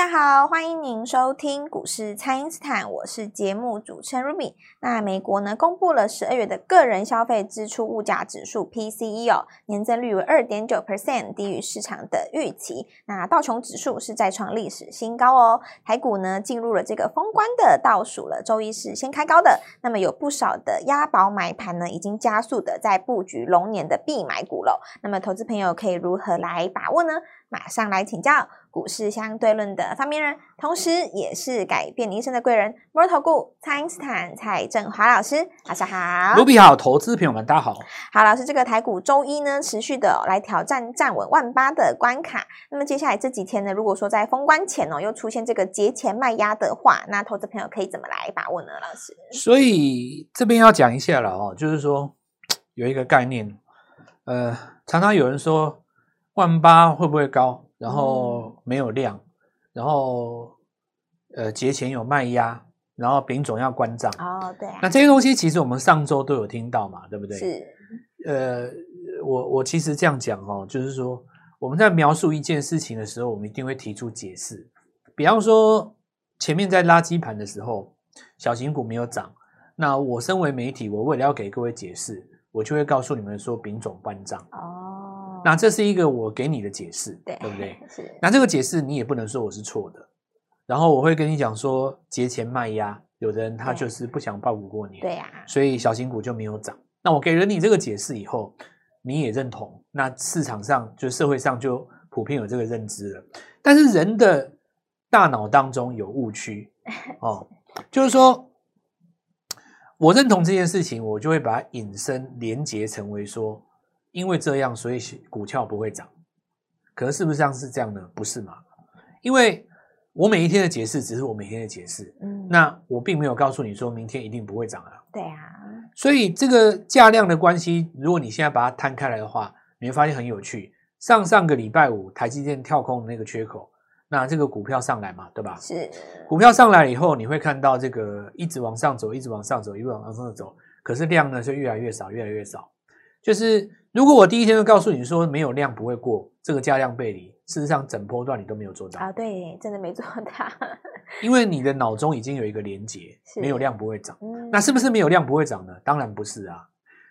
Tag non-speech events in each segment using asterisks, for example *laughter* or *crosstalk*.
大家好，欢迎您收听股市蔡因斯坦，我是节目主持人 Ruby。那美国呢公布了十二月的个人消费支出物价指数 PCE 哦，年增率为二点九 percent，低于市场的预期。那道琼指数是再创历史新高哦。台股呢进入了这个封关的倒数了，周一是先开高的。那么有不少的押宝买盘呢，已经加速的在布局龙年的必买股了。那么投资朋友可以如何来把握呢？马上来请教。股市相对论的发明人，同时也是改变你一生的贵人——摩尔投顾蔡英斯坦蔡振华老师，早上好。卢比好，投资朋友们大家好。好，老师，这个台股周一呢，持续的来挑战站稳万八的关卡。那么接下来这几天呢，如果说在封关前哦，又出现这个节前卖压的话，那投资朋友可以怎么来把握呢？老师，所以这边要讲一下了哦，就是说有一个概念，呃，常常有人说万八会不会高？然后没有量，然后呃节前有卖压，然后丙种要关账哦，对啊。那这些东西其实我们上周都有听到嘛，对不对？是。呃，我我其实这样讲哦，就是说我们在描述一件事情的时候，我们一定会提出解释。比方说前面在垃圾盘的时候，小型股没有涨，那我身为媒体，我为了要给各位解释，我就会告诉你们说丙种关账哦。那这是一个我给你的解释，对，对不对？*laughs* 是。那这个解释你也不能说我是错的。然后我会跟你讲说，节前卖压，有的人他就是不想抱股过年，对呀、啊。所以小型股就没有涨。那我给了你这个解释以后，你也认同，那市场上就社会上就普遍有这个认知了。但是人的大脑当中有误区 *laughs* 哦，就是说，我认同这件事情，我就会把它引申连结成为说。因为这样，所以股票不会涨。可是是不是像是这样呢？不是嘛？因为我每一天的解释只是我每天的解释，嗯，那我并没有告诉你说明天一定不会涨啊。对啊。所以这个价量的关系，如果你现在把它摊开来的话，你会发现很有趣。上上个礼拜五，台积电跳空的那个缺口，那这个股票上来嘛，对吧？是。股票上来以后，你会看到这个一直往上走，一直往上走，一直往上走，可是量呢就越来越少，越来越少，就是。如果我第一天就告诉你说没有量不会过，这个价量背离，事实上整波段你都没有做到啊，对，真的没做到，*laughs* 因为你的脑中已经有一个连结，没有量不会涨，嗯，那是不是没有量不会涨呢？当然不是啊，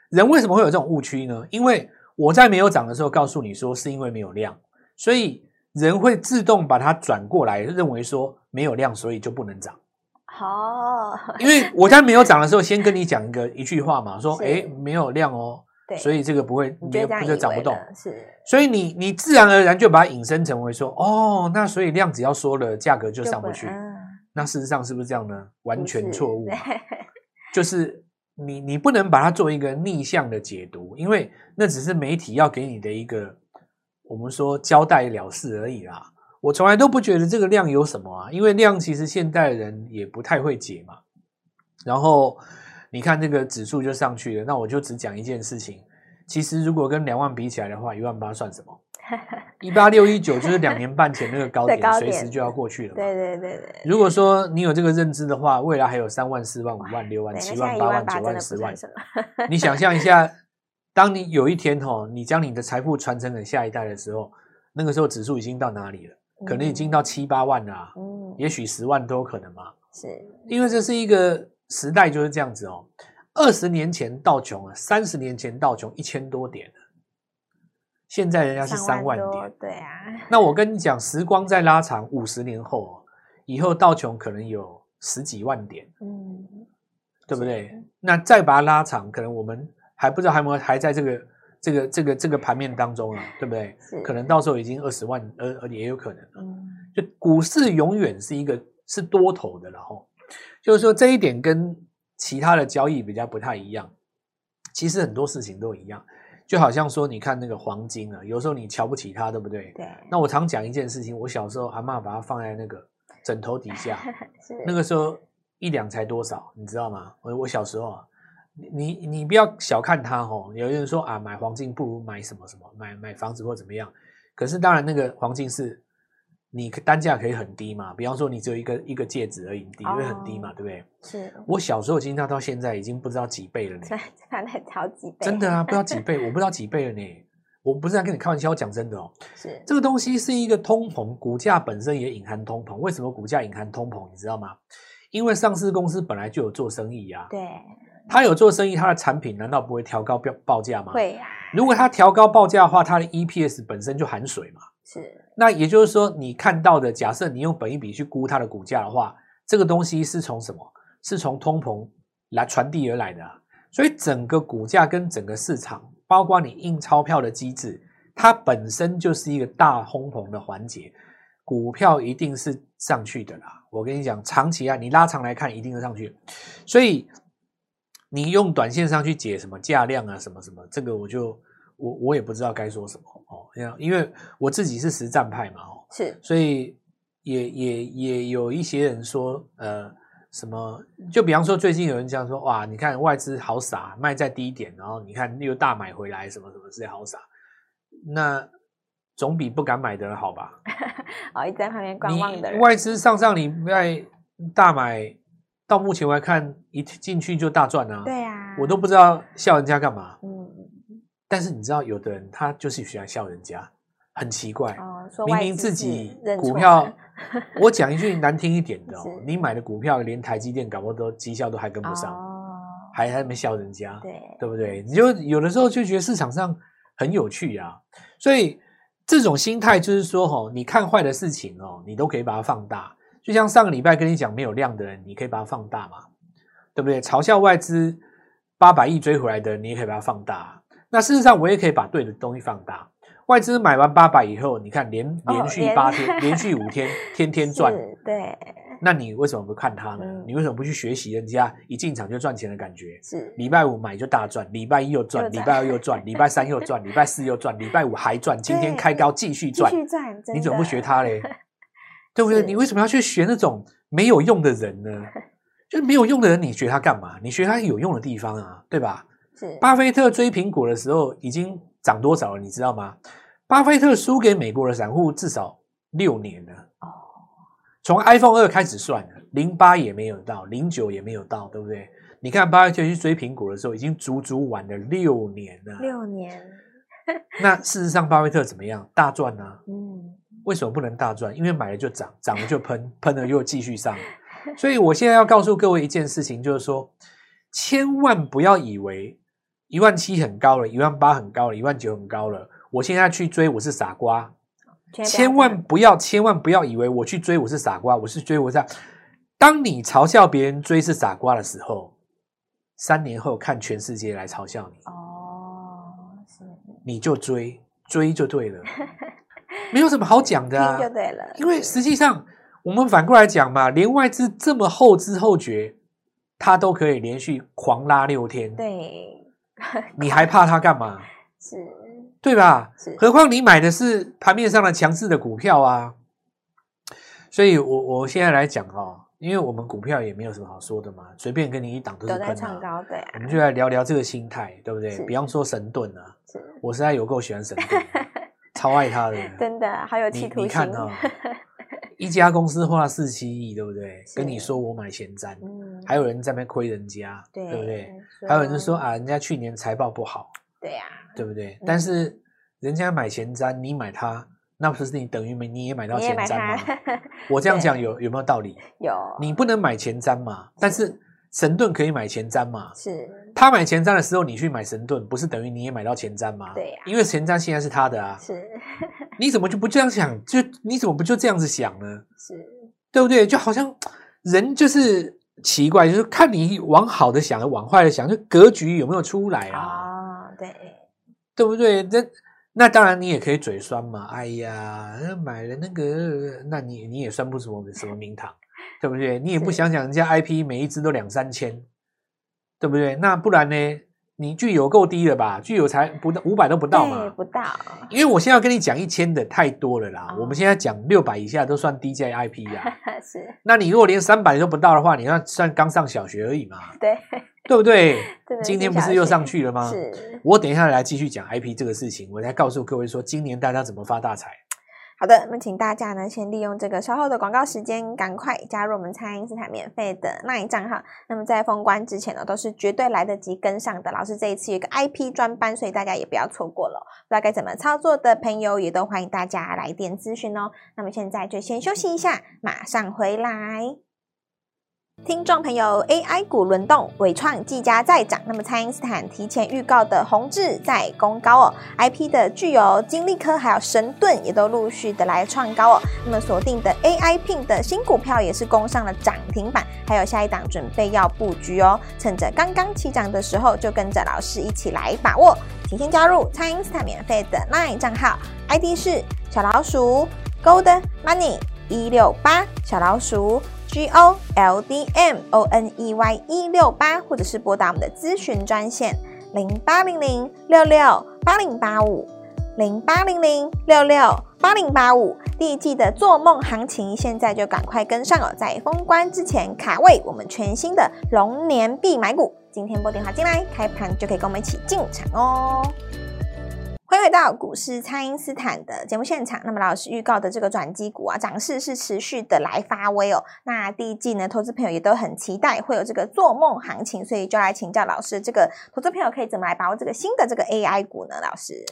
人为什么会有这种误区呢？因为我在没有涨的时候告诉你说是因为没有量，所以人会自动把它转过来，认为说没有量所以就不能涨。好，因为我在没有涨的时候先跟你讲一个一句话嘛，说 *laughs* 哎没有量哦。所以这个不会，你觉得不就涨不动？是，所以你你自然而然就把它引申成为说，哦，那所以量只要说了，价格就上不去。那事实上是不是这样呢？完全错误，就是你你不能把它做一个逆向的解读，因为那只是媒体要给你的一个我们说交代了事而已啦。我从来都不觉得这个量有什么啊，因为量其实现代人也不太会解嘛。然后。你看这个指数就上去了，那我就只讲一件事情。其实如果跟两万比起来的话，一万八算什么？一八六一九就是两年半前那个高点，随时就要过去了嘛。对对对对。如果说你有这个认知的话，未来还有三万、四万、五万、六万、七万、八万、九万、十万。你想象一下，当你有一天哦，你将你的财富传承给下一代的时候，那个时候指数已经到哪里了？可能已经到七八万了啊，嗯，也许十万都有可能嘛。是，因为这是一个。时代就是这样子哦，二十年前道琼啊，三十年前道琼一千多点，现在人家是三万点，对啊。那我跟你讲，时光在拉长五十年后，以后道琼可能有十几万点，嗯，对不对？那再把它拉长，可能我们还不知道还没有还在这个这个这个这个盘面当中啊，对不对？可能到时候已经二十万，而而也有可能，嗯，就股市永远是一个是多头的了哈。就是说这一点跟其他的交易比较不太一样，其实很多事情都一样，就好像说你看那个黄金啊，有时候你瞧不起它，对不对？对。那我常讲一件事情，我小时候阿妈把它放在那个枕头底下，*laughs* 那个时候一两才多少，你知道吗？我我小时候啊，你你不要小看它哦。有人说啊，买黄金不如买什么什么，买买房子或怎么样。可是当然那个黄金是。你单价可以很低嘛？比方说你只有一个一个戒指而已，底会很低嘛，哦、对不对？是。我小时候听到到现在已经不知道几倍了呢。差了好几 *laughs* 倍。真的啊，不知道几倍，我不知道几倍了呢。我不是在跟你开玩笑，讲真的哦。*laughs* 是这个东西是一个通膨，股价本身也隐含通膨。为什么股价隐含通膨？你知道吗？因为上市公司本来就有做生意呀、啊。对。他有做生意，他的产品难道不会调高标报价吗？会呀、啊。如果他调高报价的话，他的 EPS 本身就含水嘛。是。那也就是说，你看到的，假设你用本益比去估它的股价的话，这个东西是从什么？是从通膨来传递而来的。所以整个股价跟整个市场，包括你印钞票的机制，它本身就是一个大通膨的环节，股票一定是上去的啦。我跟你讲，长期啊，你拉长来看，一定是上去。所以。你用短线上去解什么价量啊，什么什么，这个我就我我也不知道该说什么哦。因为我自己是实战派嘛，哦，是，所以也也也有一些人说，呃，什么，就比方说最近有人这样说，哇，你看外资好傻，卖在低点，然后你看又大买回来，什么什么之类，好傻。那总比不敢买的人好吧？*laughs* 好，一直在旁边观望的人，外资上上礼拜大买。到目前来看，一进去就大赚啊！对啊，我都不知道笑人家干嘛。嗯，但是你知道，有的人他就是喜欢笑人家，很奇怪。哦，明明自己股票，我讲一句难听一点的 *laughs* 哦，你买的股票连台积电搞不好都绩效都还跟不上，哦，还还没笑人家，对对不对？你就有的时候就觉得市场上很有趣啊，所以这种心态就是说，哦，你看坏的事情哦，你都可以把它放大。就像上个礼拜跟你讲没有量的人，你可以把它放大嘛，对不对？嘲笑外资八百亿追回来的人，你也可以把它放大。那事实上，我也可以把对的东西放大。外资买完八百以后，你看连连续八天、*laughs* 连续五天，天天赚。对。那你为什么不看它呢？你为什么不去学习人家一进场就赚钱的感觉？是。礼拜五买就大赚，礼拜一又赚，礼拜二又赚，礼拜三又赚，礼拜四又赚，礼拜五还赚，今天开高继续赚。继续赚。你怎么不学它嘞？*laughs* 对不对？你为什么要去学那种没有用的人呢？*laughs* 就是没有用的人，你学他干嘛？你学他有用的地方啊，对吧？是。巴菲特追苹果的时候已经涨多少了？你知道吗？巴菲特输给美国的散户至少六年了。哦。从 iPhone 二开始算了，零八也没有到，零九也没有到，对不对？你看巴菲特去追苹果的时候，已经足足晚了六年了。六年。*laughs* 那事实上，巴菲特怎么样？大赚呢、啊？嗯。为什么不能大赚？因为买了就涨，涨了就喷，*laughs* 喷了又继续上。所以我现在要告诉各位一件事情，就是说，千万不要以为一万七很高了，一万八很高了，一万九很高了，我现在去追我是傻瓜。千万不要，千万不要以为我去追我是傻瓜，我是追我是。当你嘲笑别人追是傻瓜的时候，三年后看全世界来嘲笑你。哦，是。你就追，追就对了。没有什么好 *laughs* 讲的啊，就对了。因为实际上，我们反过来讲嘛，连外资这么后知后觉，他都可以连续狂拉六天。对，*laughs* 你还怕他干嘛？是，对吧？是。何况你买的是盘面上的强势的股票啊。所以我我现在来讲哈，因为我们股票也没有什么好说的嘛，随便跟你一档都是喷啊。对啊。我们就来聊聊这个心态，对不对？比方说神盾啊，我实在有够喜欢神盾。*laughs* 超爱他的，真的好有企图心。你看啊，一家公司花了四七亿，对不对？跟你说我买前瞻，嗯，还有人在那边亏人家，对，对不对？还有人说啊，人家去年财报不好，对呀，对不对？但是人家买前瞻，你买它，那不是你等于没你也买到前瞻吗？我这样 *laughs* 讲有有没有道理？有，你不能买前瞻嘛，但是。神盾可以买前瞻嘛？是他买前瞻的时候，你去买神盾，不是等于你也买到前瞻吗？对呀，因为前瞻现在是他的啊。是，*laughs* 你怎么就不这样想？就你怎么不就这样子想呢？是，对不对？就好像人就是奇怪，就是看你往好的想，往坏的想，就格局有没有出来啊？哦，对，对不对？那那当然你也可以嘴酸嘛。哎呀，买了那个，那你你也算不出什么什么名堂。对不对？你也不想想人家 IP 每一只都两三千，对不对？那不然呢？你具有够低了吧？具有才不到五百都不到嘛？不到。因为我现在要跟你讲一千的太多了啦。哦、我们现在讲六百以下都算低价 IP 呀。*laughs* 是。那你如果连三百都不到的话，你那算刚上小学而已嘛？*laughs* 对。对不对？今天不是又上去了吗？是。我等一下来继续讲 IP 这个事情，我来告诉各位说，今年大家怎么发大财。好的，那么请大家呢，先利用这个稍后的广告时间，赶快加入我们蔡因斯坦免费的 LINE 账号。那么在封关之前呢，都是绝对来得及跟上的。老师这一次有一个 IP 专班，所以大家也不要错过了。不知道该怎么操作的朋友，也都欢迎大家来电咨询哦。那么现在就先休息一下，马上回来。听众朋友，AI 股轮动，纬创技嘉再涨。那么，蔡因斯坦提前预告的宏致在攻高哦，IP 的具有金利科还有神盾也都陆续的来创高哦。那么，锁定的 AI Pin 的新股票也是攻上了涨停板，还有下一档准备要布局哦。趁着刚刚起涨的时候，就跟着老师一起来把握。请先加入蔡因斯坦免费的 LINE 账号，ID 是小老鼠 Gold Money 一六八小老鼠。G O L D M O N E Y 一六八，或者是拨打我们的咨询专线零八零零六六八零八五零八零零六六八零八五。第一季的做梦行情，现在就赶快跟上哦，在封关之前卡位我们全新的龙年必买股。今天拨电话进来，开盘就可以跟我们一起进场哦。欢迎回到股市，蔡因斯坦的节目现场。那么老师预告的这个转机股啊，涨势是持续的来发威哦。那第一季呢，投资朋友也都很期待会有这个做梦行情，所以就来请教老师，这个投资朋友可以怎么来把握这个新的这个 AI 股呢？老师，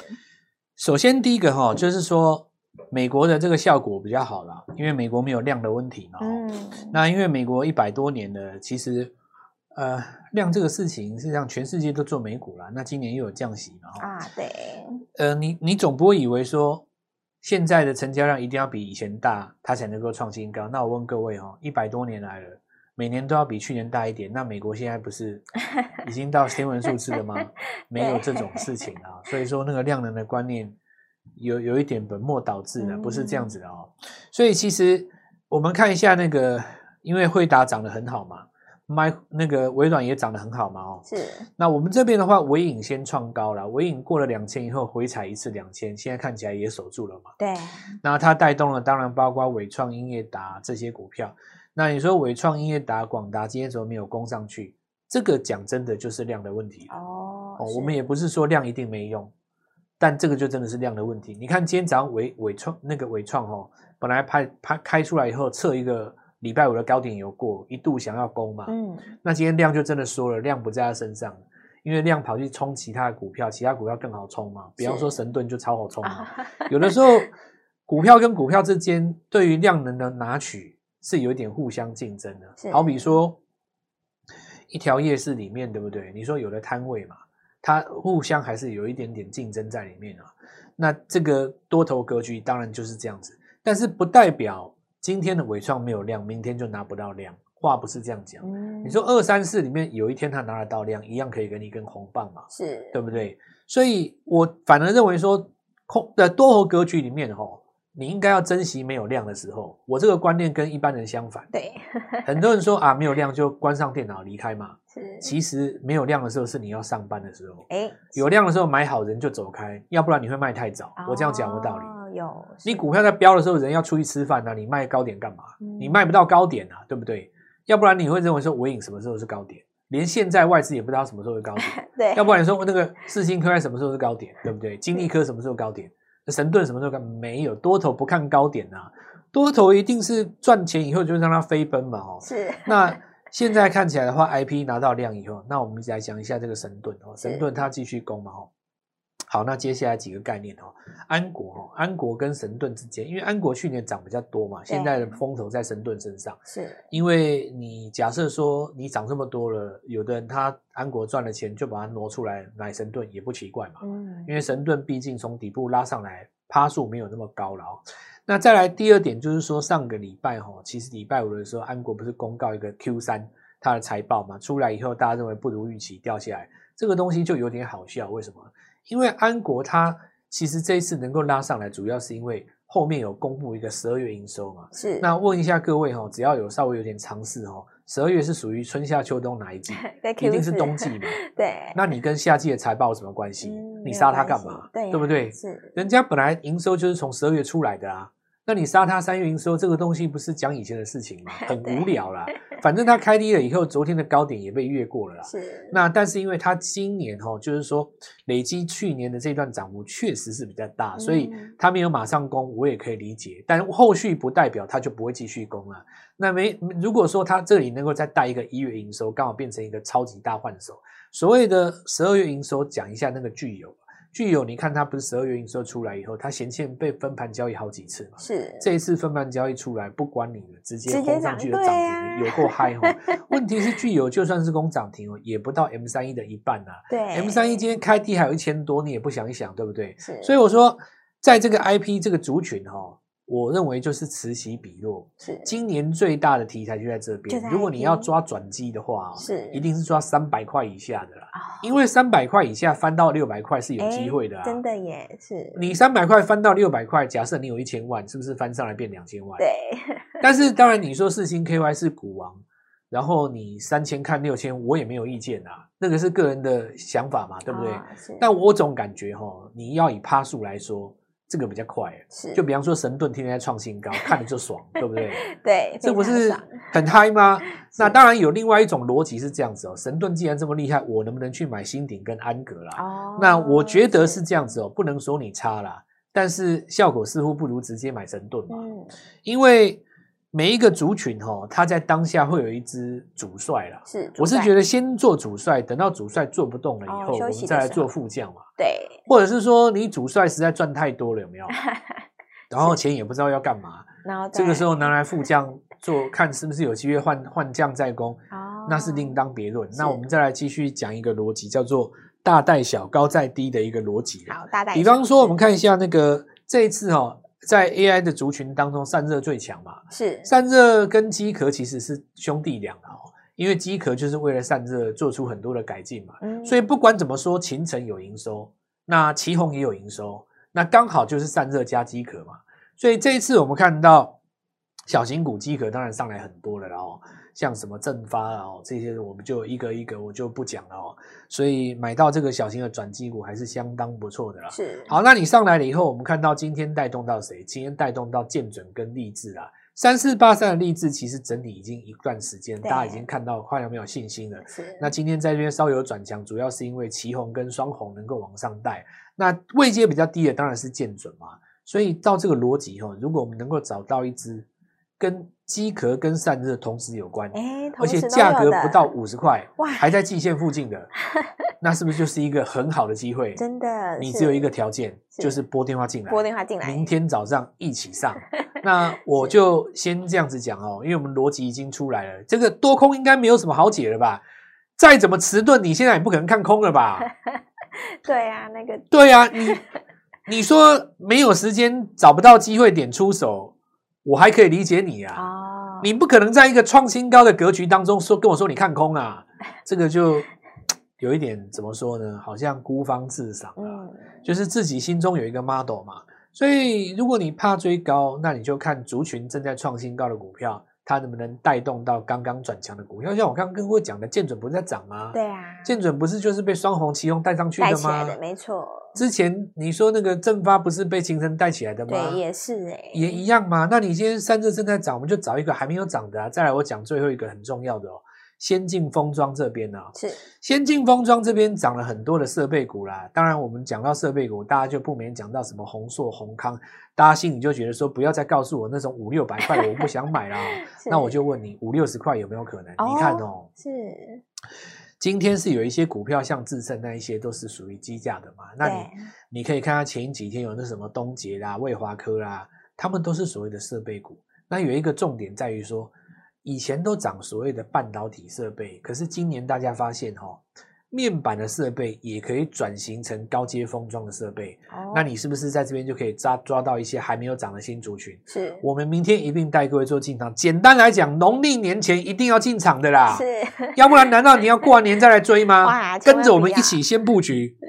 首先第一个哈，就是说美国的这个效果比较好啦，因为美国没有量的问题嘛。嗯。那因为美国一百多年的，其实。呃，量这个事情，实际上全世界都做美股了。那今年又有降息嘛？啊，对。呃，你你总不会以为说现在的成交量一定要比以前大，它才能够创新高。那我问各位哈，一百多年来了，每年都要比去年大一点。那美国现在不是已经到天文数字了吗？没有这种事情啊。所以说那个量能的观念有有一点本末倒置的，不是这样子的哦。所以其实我们看一下那个，因为惠达涨得很好嘛。麦那个微软也涨得很好嘛，哦，是。那我们这边的话，微影先创高了，微影过了两千以后回踩一次两千，现在看起来也守住了嘛。对。那它带动了，当然包括伟创、英业达这些股票。那你说伟创、英业达、广达今天怎么没有攻上去？这个讲真的就是量的问题哦。哦，我们也不是说量一定没用，但这个就真的是量的问题。你看今天早上伟伟创那个伟创哦，本来拍拍开出来以后测一个。礼拜五的高点有过，一度想要攻嘛，嗯，那今天量就真的说了，量不在他身上，因为量跑去冲其他的股票，其他股票更好冲嘛，比方说神盾就超好冲嘛，有的时候股票跟股票之间对于量能的拿取是有一点互相竞争的，好比说一条夜市里面，对不对？你说有的摊位嘛，它互相还是有一点点竞争在里面啊，那这个多头格局当然就是这样子，但是不代表。今天的尾创没有量，明天就拿不到量，话不是这样讲。嗯、你说二三四里面有一天他拿得到量，一样可以给你一根红棒嘛？是对不对？所以我反而认为说，空的多头格局里面吼，你应该要珍惜没有量的时候。我这个观念跟一般人相反。对，*laughs* 很多人说啊，没有量就关上电脑离开嘛。是，其实没有量的时候是你要上班的时候。哎，有量的时候买好人就走开，要不然你会卖太早。哦、我这样讲有道理。有你股票在飙的时候，人要出去吃饭啊，你卖高点干嘛？嗯、你卖不到高点啊，对不对？要不然你会认为说尾影什么时候是高点？连现在外资也不知道什么时候是高点。*laughs* 对，要不然你说那个四星科在什么时候是高点？对不对？金利科什么时候高点？神盾什么时候高？没有，多头不看高点啊，多头一定是赚钱以后就让它飞奔嘛。哦，是。那现在看起来的话，IP 拿到量以后，那我们再来讲一下这个神盾哦，神盾它继续攻嘛。哦。好，那接下来几个概念哦，安国哦，安国跟神盾之间，因为安国去年涨比较多嘛，现在的风头在神盾身上，是因为你假设说你涨这么多了，有的人他安国赚了钱就把它挪出来买神盾也不奇怪嘛，嗯，因为神盾毕竟从底部拉上来，趴数没有那么高了哦。那再来第二点就是说，上个礼拜哈，其实礼拜五的时候，安国不是公告一个 Q 三它的财报嘛，出来以后大家认为不如预期掉下来，这个东西就有点好笑，为什么？因为安国它其实这一次能够拉上来，主要是因为后面有公布一个十二月营收嘛。是。那问一下各位哈，只要有稍微有点常识哦，十二月是属于春夏秋冬哪一季？*laughs* 一定是冬季嘛。*laughs* 对。那你跟夏季的财报有什么关系？嗯、你杀它干嘛？对，对不对？是。人家本来营收就是从十二月出来的啊，那你杀他三月营收这个东西不是讲以前的事情吗？*laughs* 很无聊啦。*laughs* 反正它开低了以后，昨天的高点也被越过了啦。是。那但是因为它今年哈，就是说累积去年的这段涨幅确实是比较大，所以它没有马上攻，我也可以理解。但后续不代表它就不会继续攻了。那没如果说它这里能够再带一个一月营收，刚好变成一个超级大换手。所谓的十二月营收，讲一下那个具有。具有，你看它不是十二月营收出来以后，它先前被分盘交易好几次嘛？是这一次分盘交易出来，不管你了，直接攻上去的涨停，啊、有够嗨哦！问题是具有就算是攻涨停哦，也不到 M 三一的一半呐、啊。对，M 三一今天开低还有一千多，你也不想一想，对不对？是。所以我说，在这个 IP 这个族群哈、哦。我认为就是此起彼落，是今年最大的题材就在这边。如果你要抓转机的话，是一定是抓三百块以下的啦，因为三百块以下翻到六百块是有机会的啊，真的耶，是。你三百块翻到六百块，假设你有一千万，是不是翻上来变两千万？对。*laughs* 但是当然，你说四星 KY 是股王，然后你三千看六千，我也没有意见啊，那个是个人的想法嘛，对不对？但我总感觉哈，你要以趴数来说。这个比较快，是就比方说神盾天天在创新高，看着就爽，*laughs* 对不对？对，这不是很嗨吗？那当然有另外一种逻辑是这样子哦，神盾既然这么厉害，我能不能去买新鼎跟安格啦？哦，那我觉得是这样子哦，不能说你差啦，但是效果似乎不如直接买神盾嘛，嗯，因为。每一个族群哈，它在当下会有一支主帅啦。是，我是觉得先做主帅，等到主帅做不动了以后，哦、我们再来做副将嘛。对，或者是说你主帅实在赚太多了，有没有？*laughs* 然后钱也不知道要干嘛，然后这个时候拿来副将做，看是不是有机会换换将再攻，哦，那是另当别论。那我们再来继续讲一个逻辑，叫做大带小、高在低的一个逻辑。好，大带。比方说，我们看一下那个这一次哈。在 AI 的族群当中，散热最强嘛？是散热跟机壳其实是兄弟俩哦，因为机壳就是为了散热做出很多的改进嘛。嗯，所以不管怎么说，秦城有营收，那旗宏也有营收，那刚好就是散热加机壳嘛。所以这一次我们看到小型股机壳当然上来很多了哦。像什么正发啊，这些我们就一个一个我就不讲了哦。所以买到这个小型的转机股还是相当不错的啦。是。好，那你上来了以后，我们看到今天带动到谁？今天带动到建准跟力智啦。三四八三的励志其实整理已经一段时间，大家已经看到快要没有信心了。是。那今天在这边稍有转强，主要是因为旗红跟双红能够往上带。那位阶比较低的当然是建准嘛。所以照这个逻辑哈，如果我们能够找到一只跟机壳跟散热同时有关，欸、而且价格不到五十块，还在季线附近的，*laughs* 那是不是就是一个很好的机会？真的，你只有一个条件，就是拨电话进来，拨电话进来，明天早上一起上。*laughs* 那我就先这样子讲哦，因为我们逻辑已经出来了，这个多空应该没有什么好解了吧？再怎么迟钝，你现在也不可能看空了吧？*laughs* 对啊，那个对啊，你你说没有时间，找不到机会点出手。我还可以理解你啊，哦、你不可能在一个创新高的格局当中说跟我说你看空啊，这个就 *tsk* 有一点怎么说呢？好像孤芳自赏啊，嗯、就是自己心中有一个 model 嘛。所以如果你怕追高，那你就看族群正在创新高的股票。它能不能带动到刚刚转强的股票？像我刚刚跟各位讲的，建准不是在涨吗？对啊，建准不是就是被双红、旗红带上去的吗？带起来的，没错。之前你说那个正发不是被秦城带起来的吗？对，也是哎、欸，也一样嘛。那你今天三只正在涨，我们就找一个还没有涨的啊。再来，我讲最后一个很重要的哦。先进封装这边呢、啊，是先进封装这边涨了很多的设备股啦。当然，我们讲到设备股，大家就不免讲到什么宏硕、宏康，大家心里就觉得说，不要再告诉我那种五六百块，我不想买啦。*laughs* 那我就问你，五六十块有没有可能？哦、你看哦，是今天是有一些股票，像智胜那一些，都是属于低价的嘛。那你你可以看它前几天有那什么东杰啦、卫华科啦，他们都是所谓的设备股。那有一个重点在于说。以前都涨所谓的半导体设备，可是今年大家发现哈，面板的设备也可以转型成高阶封装的设备。哦，那你是不是在这边就可以抓抓到一些还没有涨的新族群？是，我们明天一并带各位做进场。简单来讲，农历年前一定要进场的啦，是，要不然难道你要过完年再来追吗？*laughs* 跟着我们一起先布局。*laughs*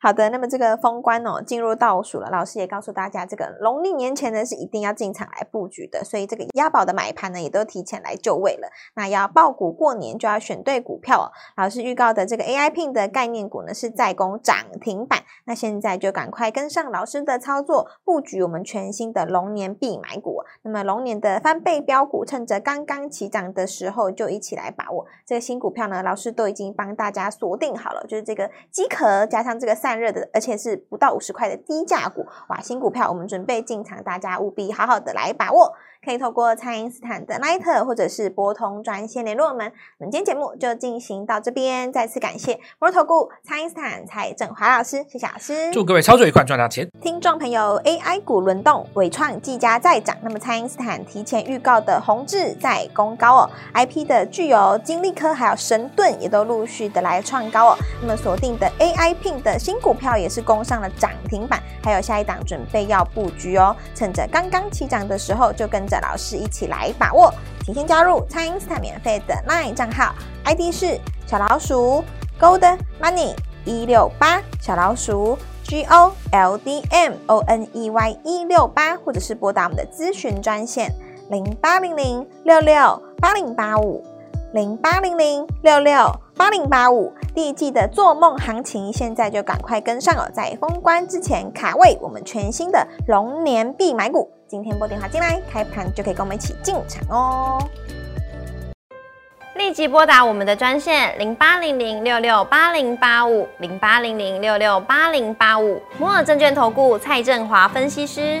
好的，那么这个封关哦，进入倒数了。老师也告诉大家，这个农历年前呢是一定要进场来布局的，所以这个押宝的买盘呢也都提前来就位了。那要抱股过年，就要选对股票哦。老师预告的这个 AI Pin 的概念股呢是在攻涨停板，那现在就赶快跟上老师的操作，布局我们全新的龙年必买股。那么龙年的翻倍标股，趁着刚刚起涨的时候，就一起来把握这个新股票呢。老师都已经帮大家锁定好了，就是这个机壳加上这个散热的，而且是不到五十块的低价股，哇！新股票我们准备进场，大家务必好好的来把握。可以透过蔡因斯坦的 Line 或者是拨通专线联络我们。我们今天节目就进行到这边，再次感谢摩尔投顾蔡因斯坦蔡振华老师，谢谢老师。祝各位操作愉快，赚大钱。听众朋友，AI 股轮动，伟创技嘉再涨，那么蔡因斯坦提前预告的宏志在攻高哦，IP 的具有金利科还有神盾也都陆续的来创高哦。那么锁定的 AI Pin 的新股票也是攻上了涨停板，还有下一档准备要布局哦，趁着刚刚起涨的时候就跟着。老师一起来把握，请先加入蔡因斯坦免费的 LINE 账号，ID 是小老鼠 Gold Money 一六八，小老鼠 G O L D M O N E Y 一六八，或者是拨打我们的咨询专线零八零零六六八零八五零八零零六六八零八五。第一季的做梦行情，现在就赶快跟上哦，在封关之前卡位我们全新的龙年必买股。今天拨电话进来，开盘就可以跟我们一起进场哦。立即拨打我们的专线零八零零六六八零八五零八零零六六八零八五摩尔证券投顾蔡振华分析师。